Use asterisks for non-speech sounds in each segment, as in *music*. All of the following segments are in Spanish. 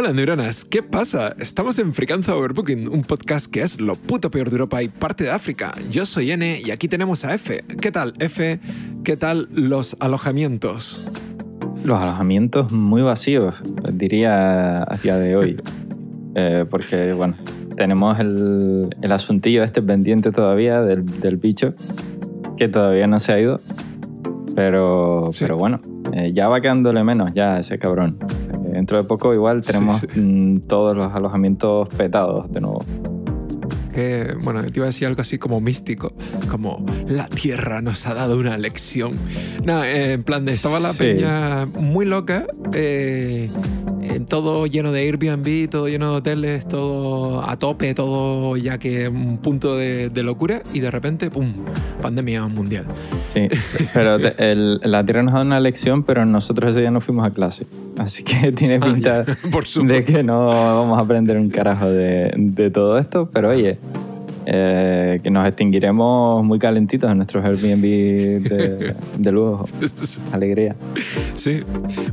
Hola neuronas, ¿qué pasa? Estamos en Fricanza Overbooking, un podcast que es lo puto peor de Europa y parte de África. Yo soy N y aquí tenemos a F. ¿Qué tal, F? ¿Qué tal los alojamientos? Los alojamientos muy vacíos, diría a día de hoy. *laughs* Eh, porque, bueno, tenemos el, el, asuntillo este pendiente todavía del, del, bicho, que todavía no se ha ido. Pero, sí. pero bueno, eh, ya va quedándole menos ya ese cabrón. Dentro de poco igual tenemos sí, sí. Mm, todos los alojamientos petados de nuevo. Que, bueno, te iba a decir algo así como místico, como la tierra nos ha dado una lección. No, eh, en plan de estaba la peña muy loca, eh, todo lleno de Airbnb, todo lleno de hoteles, todo a tope, todo ya que un punto de, de locura y de repente, ¡pum!, pandemia mundial. Sí, pero te, el, la Tierra nos ha dado una lección, pero nosotros ese día no fuimos a clase. Así que *laughs* tiene pinta ah, *laughs* Por de que no vamos a aprender un carajo de, de todo esto, pero oye, eh, que nos extinguiremos muy calentitos en nuestros Airbnb de, *laughs* de lujo. Alegría. Sí.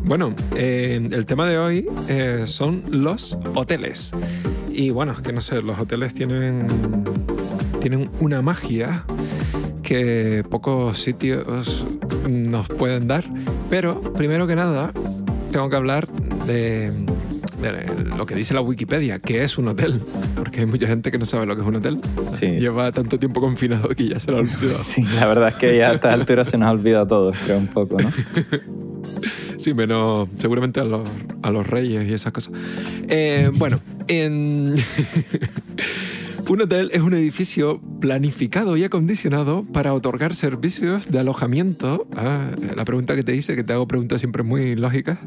Bueno, eh, el tema de hoy eh, son los hoteles. Y bueno, es que no sé, los hoteles tienen, tienen una magia que pocos sitios nos pueden dar. Pero primero que nada, tengo que hablar de lo que dice la Wikipedia, que es un hotel, porque hay mucha gente que no sabe lo que es un hotel. Sí. Lleva tanto tiempo confinado que ya se lo ha olvidado. Sí, la verdad es que ya a esta altura se nos ha olvidado todo, creo un poco, ¿no? *laughs* sí, menos seguramente a los, a los reyes y esas cosas. Eh, bueno, en... *laughs* Un hotel es un edificio planificado y acondicionado para otorgar servicios de alojamiento. Ah, la pregunta que te hice, que te hago preguntas siempre muy lógicas.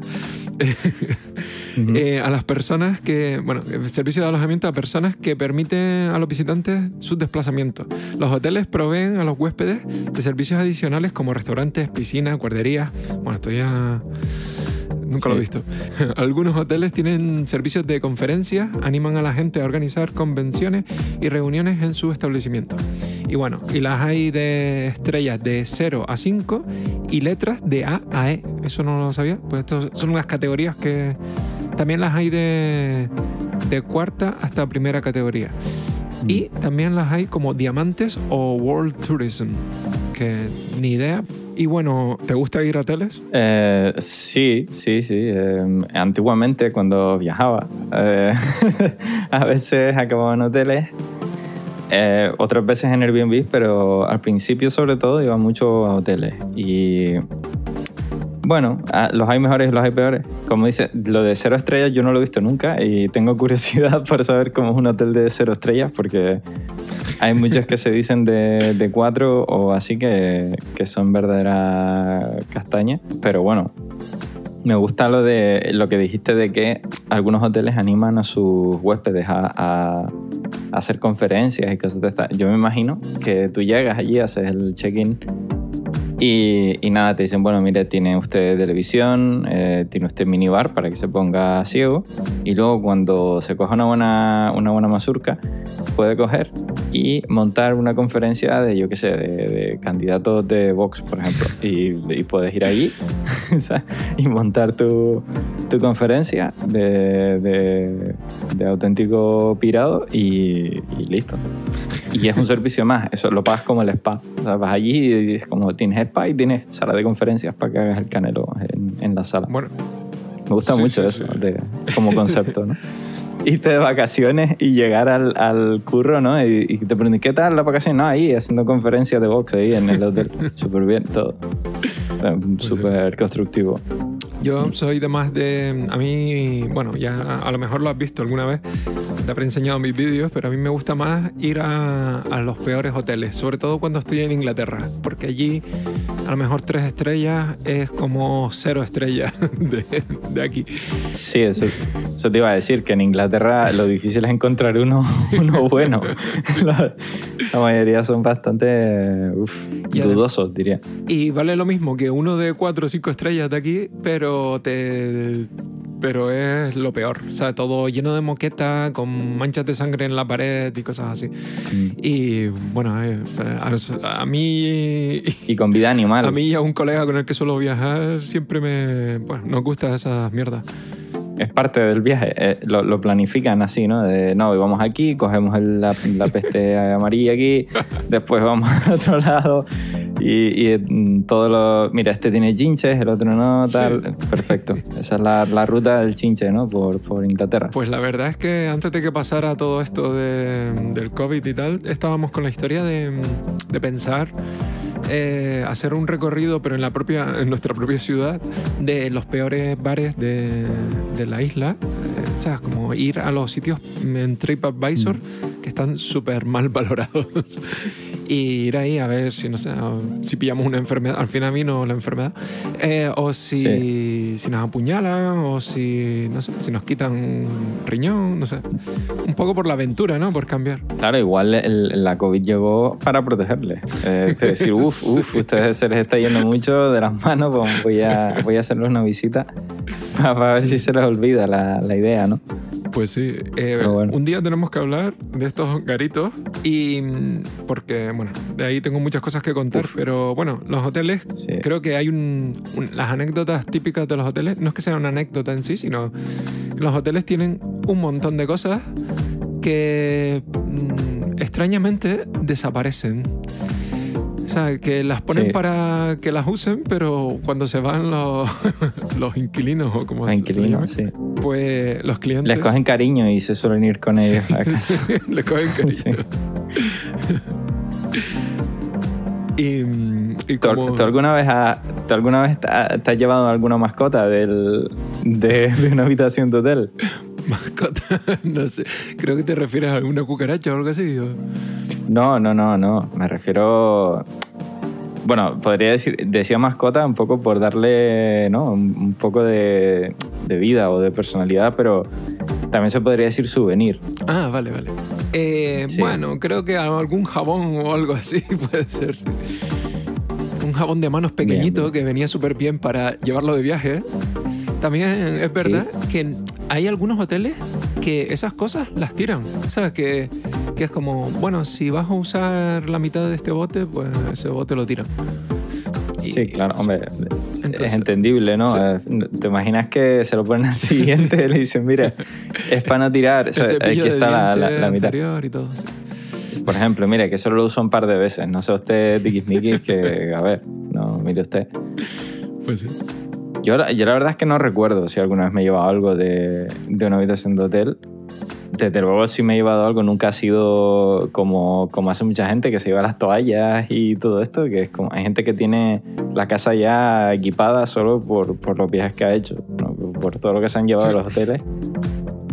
*laughs* Uh -huh. eh, a las personas que, bueno, servicio de alojamiento a personas que permiten a los visitantes sus desplazamientos. Los hoteles proveen a los huéspedes de servicios adicionales como restaurantes, piscinas, guarderías. Bueno, esto ya nunca sí. lo he visto. *laughs* Algunos hoteles tienen servicios de conferencias, animan a la gente a organizar convenciones y reuniones en su establecimiento. Y bueno, y las hay de estrellas de 0 a 5 y letras de A a E. Eso no lo sabía. Pues estas son las categorías que también las hay de, de cuarta hasta primera categoría. Y también las hay como diamantes o World Tourism, que ni idea. Y bueno, ¿te gusta ir a hoteles? Eh, sí, sí, sí. Eh, antiguamente cuando viajaba, eh, *laughs* a veces acababa en hoteles, eh, otras veces en Airbnb, pero al principio sobre todo iba mucho a hoteles. Y bueno, ah, los hay mejores y los hay peores. Como dice, lo de cero estrellas yo no lo he visto nunca y tengo *laughs* curiosidad por saber cómo es un hotel de cero estrellas porque hay muchos que se dicen de, cuatro o así que, que son verdaderas castañas. Pero bueno, me gusta lo de lo que dijiste de que algunos hoteles animan a sus huéspedes a, a hacer conferencias y cosas de estas. Yo me imagino que tú llegas allí, haces el check-in y, y, nada, te dicen, bueno, mire, tiene usted televisión, eh, tiene usted minibar para que se ponga ciego. Y luego cuando se coja una buena, una buena mazurca, puede coger y montar una conferencia de, yo qué sé, de, de, candidatos de Vox, por ejemplo. Y, y puedes ir allí *laughs* y montar tu, tu conferencia de, de, de, auténtico pirado y, y listo. Y es un servicio más, eso lo pagas como el spa. O sea, vas allí y es como tienes spa y tienes sala de conferencias para que hagas el canelo en, en la sala. Bueno, me gusta sí, mucho sí, eso sí. De, como concepto, ¿no? *laughs* Irte de vacaciones y llegar al, al curro, ¿no? Y, y, te preguntan, ¿qué tal la vacación? No, ahí haciendo conferencias de box ahí en el hotel. *laughs* Súper bien, todo. O sea, Súper constructivo. Yo soy de más de. A mí, bueno, ya a lo mejor lo has visto alguna vez, te habré enseñado mis vídeos, pero a mí me gusta más ir a, a, los peores hoteles, sobre todo cuando estoy en Inglaterra, porque allí a lo mejor tres estrellas es como cero estrellas *laughs* de, de aquí. Sí, eso, eso, te iba a decir, que en Inglaterra lo difícil es encontrar uno, *laughs* uno bueno. *laughs* La, la, mayoría son bastante uf, dudosos, diría. Y vale lo mismo que uno de cuatro o cinco estrellas de aquí, pero te pero es lo peor. O sea, todo lleno de moqueta, con manchas de sangre en la pared y cosas así. Mm. Y bueno, eh, a, a, mí. Y con vida animal. A mí y a un colega con el que suelo viajar siempre me. Bueno, nos gusta esas mierdas. es parte del viaje. Eh, lo, lo planifican así, ¿no? De, no, vamos aquí, cogemos el- la, la peste *laughs* amarilla aquí, después vamos *laughs* al otro lado y, y, mm, todo lo... Mira, este tiene chinches, el otro no, tal. Perfecto. Esa es la, la ruta del chinche, ¿no? Por, por Inglaterra. Pues la verdad es que antes de que pasara todo esto de- del COVID y tal, estábamos con la historia de, de pensar eh, hacer un recorrido, pero en, la propia, en nuestra propia ciudad, de los peores bares de, de la isla. Eh, o sea, como ir a los sitios en TripAdvisor que están súper mal valorados. *laughs* y ir ahí a ver si, no sé, si pillamos una enfermedad. Al final vino la enfermedad. Eh, o si, Sí. si nos apuñalan, o si, no sé, si nos quitan un riñón, no sé. Un poco por la aventura, ¿no? Por cambiar. Claro, igual el- la COVID llegó para protegerles. Eh, es decir, *laughs* uff, uff, ustedes se les está yendo mucho de las manos, pues voy a, voy a hacerles una visita *laughs* para, ver si se les olvida la, la idea, ¿no? Pues sí, eh, bueno. un día tenemos que hablar de estos garitos y mm, porque, bueno, de ahí tengo muchas cosas que contar, Uf. pero bueno, los hoteles, Sí. creo que hay un, un- las anécdotas típicas de los hoteles, no es que sea una anécdota en sí, sino los hoteles tienen un montón de cosas que mm, extrañamente desaparecen. O sea, que las ponen Sí. para que las usen, pero cuando se van los, *laughs* los inquilinos o como Los se- inquilinos, llame, sí. pues los clientes Les cogen cariño y se suelen ir con ellos a *laughs* casa. Le cogen *laughs* cariño. Sí. Y, y ¿Tú, como... tú alguna vez, has- tú alguna vez te, ha- te has llevado alguna mascota del, de, de una habitación de hotel? Mascota, *laughs* no sé. Creo que te refieres a alguna cucaracha o algo así. o- No, no, no, no. Me refiero. Bueno, podría decir, decía mascota un poco por darle, ¿no? Un, poco de, de vida o de personalidad, pero también se podría decir souvenir. Ah, vale, vale. Eh, Sí. Bueno, creo que algún jabón o algo así *laughs* puede ser. Un jabón de manos pequeñito Bien, bien. que venía súper bien para llevarlo de viaje. También es verdad que hay algunos hoteles que esas cosas las tiran. Sea, que, que es como, bueno, si vas a usar la mitad de este bote, pues ese bote lo tiran. Y- Sí, claro, hombre. Entonces- es entendible, ¿no? Sí. Eh, ¿Te imaginas que se lo ponen al *laughs* siguiente y le dicen, mira, es para no tirar? O sea, aquí está la, la- mitad. y todo. Por ejemplo, mire, que solo lo uso un par de veces. No sé usted, tiquismiquis, que, a ver, no, mire usted. Pues sí. Yo, la- yo la verdad es que no recuerdo si alguna vez me he llevado algo de, de una habitación de hotel. Desde luego, si me he llevado algo, nunca ha sido como, como hace mucha gente que se lleva las toallas y todo esto, que es como hay gente que tiene la casa ya equipada solo por, por los viajes que ha hecho, ¿no? por todo lo que se han llevado Sí. de los hoteles.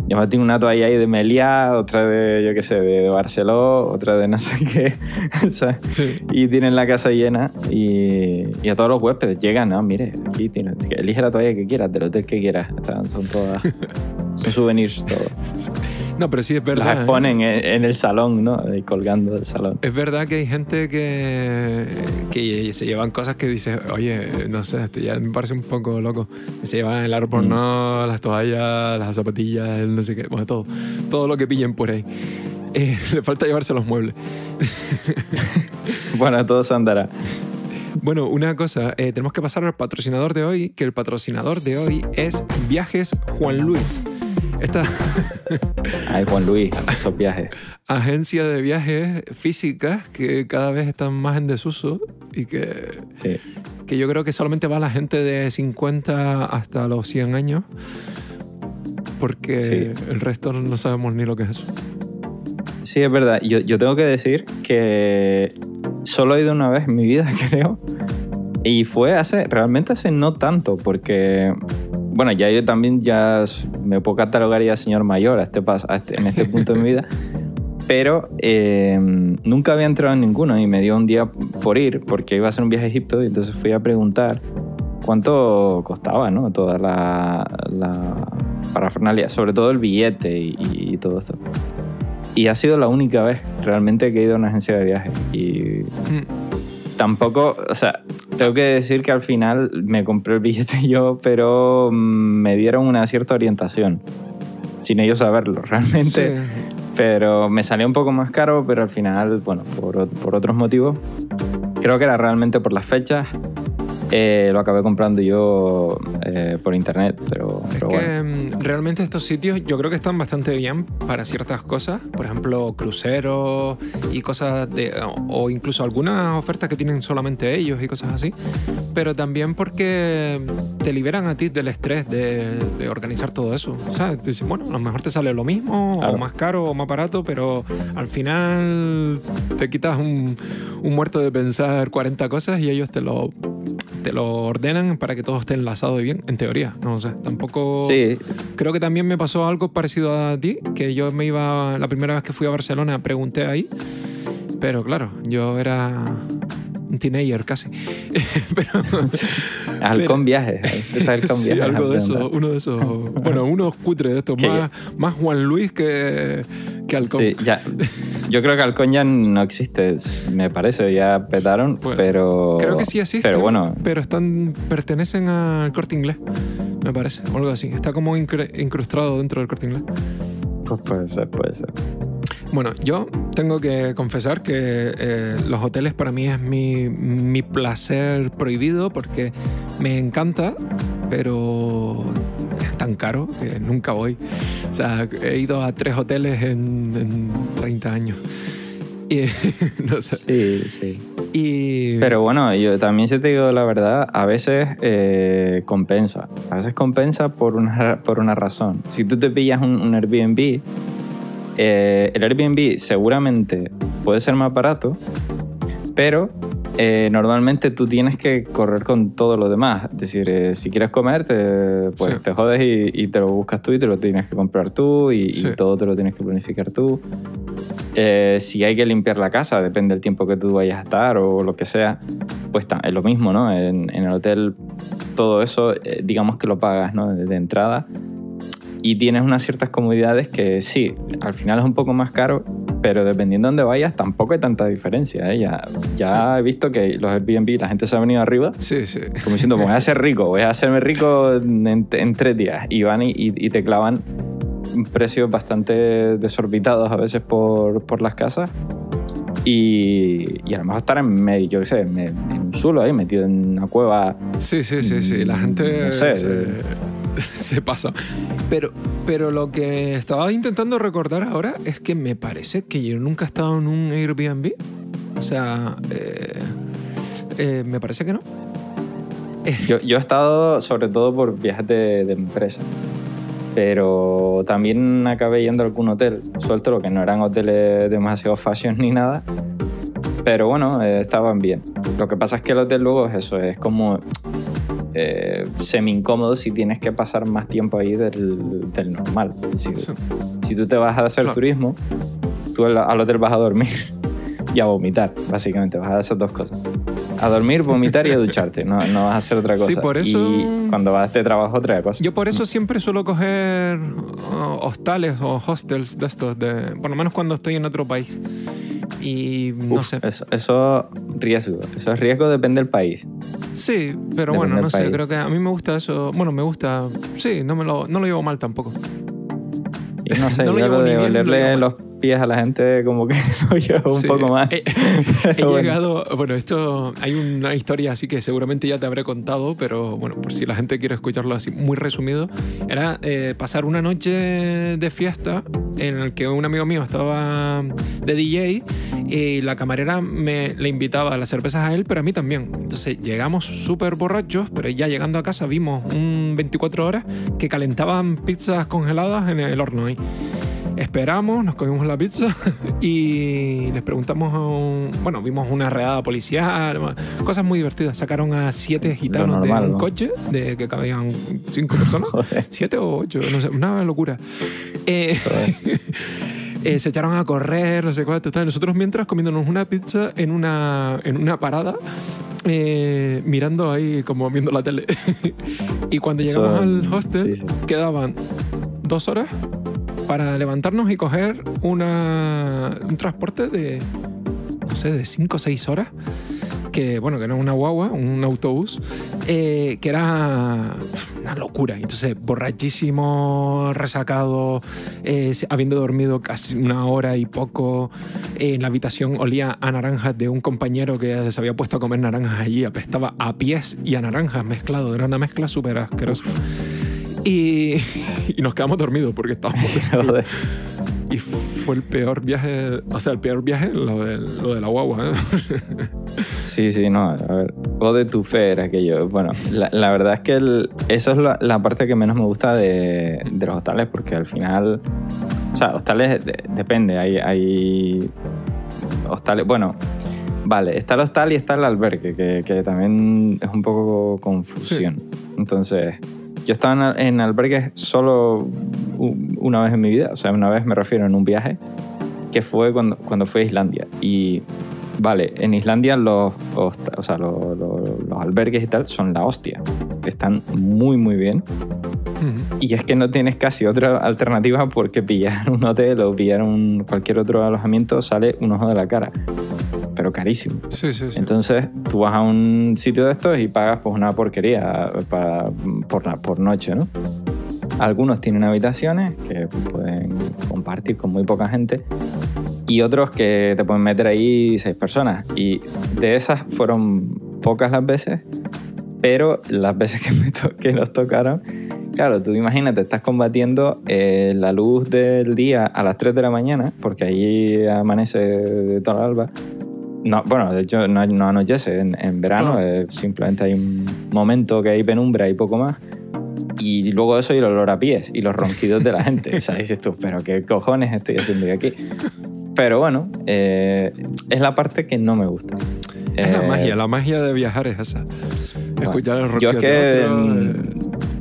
Yo tengo una toalla ahí de Meliá, otra de, yo qué sé, de Barceló, otra de no *laughs* sé qué. ¿sabes? Sí. y tienen la casa llena y, y a todos los huéspedes llegan, no, mire, aquí tienes, elige la toalla que quieras, del hotel que quieras, Están- son todas, son souvenirs todos. *laughs* No, pero sí es verdad. Las ¿eh? exponen en, en el salón, ¿no? Ahí colgando del salón. Es verdad que hay gente que, que se llevan cosas que dice, oye, no sé, esto ya me parece un poco loco. Se llevan el árbol, Mm. no, las toallas, las zapatillas, el no sé qué, bueno, todo. Todo lo que pillen por ahí. Eh, *laughs* le falta llevarse los muebles. *laughs* Bueno, todo se andará. Bueno, una cosa, eh, tenemos que pasar al patrocinador de hoy, que el patrocinador de hoy es Viajes Juan Luis. Esta *laughs* Ay, Juan Luis, esos viajes. agencia de viajes físicas que cada vez están más en desuso y que Sí. que yo creo que solamente va la gente de 50 hasta los 100 años, porque Sí. el resto no sabemos ni lo que es eso. Sí, es verdad. Yo, yo tengo que decir que solo he ido una vez en mi vida, *laughs* creo. Y fue hace, realmente hace no tanto, porque, bueno, ya yo también ya me puedo catalogar ya señor mayor a este, a este- en este punto de mi vida. Pero eh, nunca había entrado en ninguno y me dio un día por ir, porque iba a hacer un viaje a Egipto y entonces fui a preguntar cuánto costaba, ¿no? Toda la, la parafernalia, sobre todo el billete y- y todo esto. Y ha sido la única vez realmente que he ido a una agencia de viajes. Y Mm, tampoco, o sea, tengo que decir que al final me compré el billete *laughs* yo, pero mm, me dieron una cierta orientación. Sin ellos saberlo, realmente. sí. Pero me salió un poco más caro, pero al final, bueno, por, por otros motivos. Creo que era realmente por las fechas. Eh, lo acabé comprando yo eh, por internet, pero, Es pero que bueno. mm, realmente estos sitios yo creo que están bastante bien para ciertas cosas, por ejemplo, cruceros y cosas de. o o incluso algunas ofertas que tienen solamente ellos y cosas así, pero también porque te liberan a ti del estrés de, de organizar todo eso. O sea, tú dices, bueno, a lo mejor te sale lo mismo, Claro. o más caro, o más barato, pero al final te quitas un, un muerto de pensar 40 cosas y ellos te lo. Te lo ordenan para que todo esté enlazado y bien, en teoría. No sé, tampoco. Sí, Creo que también me pasó algo parecido a ti, que yo me iba, la primera vez que fui a Barcelona pregunté ahí, pero claro, yo era un teenager casi. *laughs* pero, halcón viajes. Halcón *laughs* sí, Viajes algo de eso, uno de esos, bueno, unos cutres de estos, más, más Juan Luis que, que Halcón. Sí, ya. Yo creo que Halcón ya no existe, me parece, ya petaron, Pues, pero... Creo que sí existen, Pero bueno, pero están, pertenecen al corte inglés, me parece, o algo así. Está como incrustado dentro del corte inglés. pues puede ser, puede ser. Bueno, yo tengo que confesar que eh, los hoteles para mí es mi, mi placer prohibido porque me encanta, pero es tan caro que nunca voy. O sea, he ido a tres hoteles en, en 30 años. Y *laughs* no sé. Sí, sí. Y, Pero bueno, yo también si te digo la verdad, a veces eh, compensa. A veces compensa por una, por una razón. Si tú te pillas un, un Airbnb, eh, el Airbnb seguramente puede ser más barato, pero eh, normalmente tú tienes que correr con todo lo demás. Es decir, eh, si quieres comer, te, pues Sí. te jodes y, y te lo buscas tú y te lo tienes que comprar tú y, y Sí. todo te lo tienes que planificar tú. Eh, si hay que limpiar la casa, depende del tiempo que tú vayas a estar o lo que sea, pues es lo mismo, ¿no? En, en el hotel todo eso, digamos que lo pagas, ¿no? De entrada. Y tienes unas ciertas comodidades que sí, al final es un poco más caro, pero dependiendo de dónde vayas tampoco hay tanta diferencia. ¿eh? Ya, ya he visto que los Airbnb, la gente se ha venido arriba sí, sí. como diciendo, voy a ser rico, voy a hacerme rico en, en tres días. Y van y, y te clavan precios bastante desorbitados a veces por, por las casas. Y, y a lo mejor estar en medio, yo qué sé, me- en un zulo ahí, metido en una cueva. Sí, sí, sí, sí. La gente No sé, se, *laughs* se pasa. Pero, pero lo que estaba intentando recordar ahora es que me parece que yo nunca he estado en un Airbnb. O sea, eh, eh, me parece que no. Yo, yo he estado sobre todo por viajes de, de empresa. Pero también acabé yendo a algún hotel, suelto lo que no eran hoteles demasiado fashion ni nada. Pero bueno, eh, estaban bien. Lo que pasa es que el hotel luego es eso, es como eh, semi incómodo si tienes que pasar más tiempo ahí del, del normal. Decir, Sí. si tú te vas a hacer Claro. turismo, tú al, al hotel vas a dormir *laughs* y a vomitar, básicamente, vas a hacer dos cosas. A dormir, vomitar y a ducharte, no, no vas a hacer otra cosa. Sí, por eso- Y cuando vas de trabajo, otra cosa. Yo por eso siempre suelo coger oh, hostales o hostels de estos, de, por lo menos cuando estoy en otro país. Y no Uf, sé. Eso, eso riesgo. Eso es riesgo, depende del país. Sí, pero bueno, no sé, país. creo que a mí me gusta eso. Bueno, me gusta. Sí, no, me lo, no lo llevo mal tampoco. Y no *laughs* sé, No lo yo lo ni de bien, lo los pies a la gente como que *laughs* lo llevo un Sí. poco más. *laughs* He, he bueno. llegado, bueno, esto hay una historia así que seguramente ya te habré contado, pero bueno, por si la gente quiere escucharlo así muy resumido, era eh, pasar una noche de fiesta en el que un amigo mío estaba de DJ y la camarera me le invitaba a las cervezas a él, pero a mí también. Entonces llegamos súper borrachos, pero ya llegando a casa vimos un 24 horas que calentaban pizzas congeladas en el horno ahí. Esperamos, nos comimos la pizza *laughs* y les preguntamos a un... Bueno, vimos una redada policial, cosas muy divertidas. Sacaron a siete gitanos normal, de un ¿no? coche de que cabían cinco personas. *laughs* Siete o ocho, no sé, una locura. Eh, *laughs* eh, se echaron a correr, no sé cuánto. Tal. Nosotros mientras comiéndonos una pizza en una, en una parada, eh, mirando ahí como viendo la tele. y cuando llegamos al hostel, sí, sí. quedaban dos horas para levantarnos y coger un transporte de, no sé, de cinco o seis horas. Que, bueno, que no es una guagua, un autobús, eh, que era una locura. Entonces, borrachísimo, resacado, eh, habiendo dormido casi una hora y poco, en la habitación olía a naranjas de un compañero que se había puesto a comer naranjas allí, apestaba a pies y a naranjas mezclado, era una mezcla súper asquerosa. Y, *laughs* y, nos quedamos dormidos porque estábamos... *laughs* y fue el peor viaje, o sea, el peor viaje lo de, lo de la guagua. ¿eh? *laughs* Sí, sí, no, a ver, o de tu fe era aquello. Bueno, la, la verdad es que el, eso es la, la, parte que menos me gusta de, de, los hostales, porque al final, o sea, hostales de, depende, hay, hay hostales, bueno, vale, está el hostal y está el albergue, que, que también es un poco confusión. Sí. Entonces, yo estaba en, en albergues solo una vez en mi vida, o sea, una vez me refiero en un viaje, que fue cuando, cuando fui a Islandia. Y vale, en Islandia los, o sea, los, los, los, albergues y tal son la hostia. Están muy, muy bien. Uh -huh. Y es que no tienes casi otra alternativa porque *laughs* pillar un hotel o pillar un, cualquier otro alojamiento sale un ojo de la cara. Pero carísimo. Sí, sí, sí. Entonces tú vas a un sitio de estos y pagas pues una porquería para, por, por noche, ¿no? Algunos tienen habitaciones que pueden compartir con muy poca gente y otros que te pueden meter ahí seis personas. Y de esas fueron pocas las veces, pero las veces que, me to que nos tocaron, claro, tú imagínate, estás combatiendo eh, la luz del día a las 3 de la mañana, porque ahí amanece de toda la alba. No, bueno, de hecho no, no anochece en, en verano, no. eh, simplemente hay un momento que hay penumbra y poco más y luego eso y el olor a pies y los ronquidos de la gente. o sea, *laughs* dices tú, pero qué cojones estoy haciendo yo aquí. Pero bueno, eh, es la parte que no me gusta. Es eh, la magia, la magia de viajar es esa. Bueno, Escuchar el Yo es que. Otro, eh,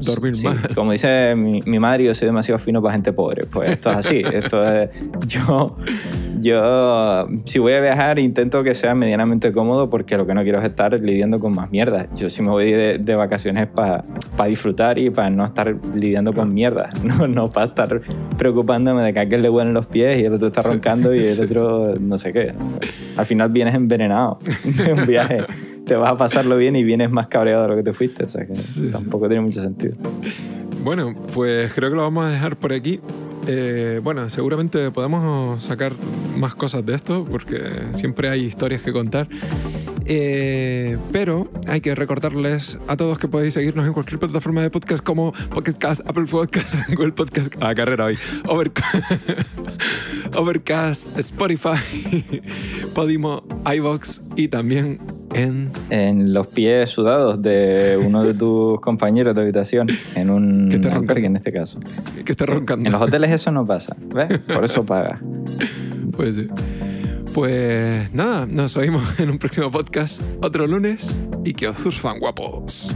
dormir sí, más. Como dice mi, mi, madre, yo soy demasiado fino para gente pobre. Pues esto es así. esto es. Yo. Yo, si voy a viajar, intento que sea medianamente cómodo porque lo que no quiero es estar lidiando con más mierda. Yo, si me voy de, de vacaciones para pa disfrutar y para no estar lidiando con mierda, *laughs* no, no para estar preocupándome de que a aquel le huelen los pies y el otro está roncando sí. y el otro no sé qué. Al final vienes envenenado *laughs* de un viaje. Te vas a pasarlo bien y vienes más cabreado de lo que te fuiste. O sea que sí, tampoco tiene mucho sentido. Bueno, pues creo que lo vamos a dejar por aquí. Eh, bueno, seguramente podemos sacar más cosas de esto porque siempre hay historias que contar. Eh, pero hay que recordarles a todos que podéis seguirnos en cualquier plataforma de podcast como Podcast, Apple Podcast, *laughs* Google Podcast, a carrera hoy, *laughs* Overcast, Spotify, *laughs* Podimo, iBox y también en... En los pies sudados de uno de tus *laughs* compañeros de habitación, en un albergue en este caso. Que esté roncando. En los hoteles eso no pasa, ¿ves? Por eso paga. *laughs* Pues sí. Pues nada, nos oímos en un próximo podcast otro lunes y que os surfan guapos.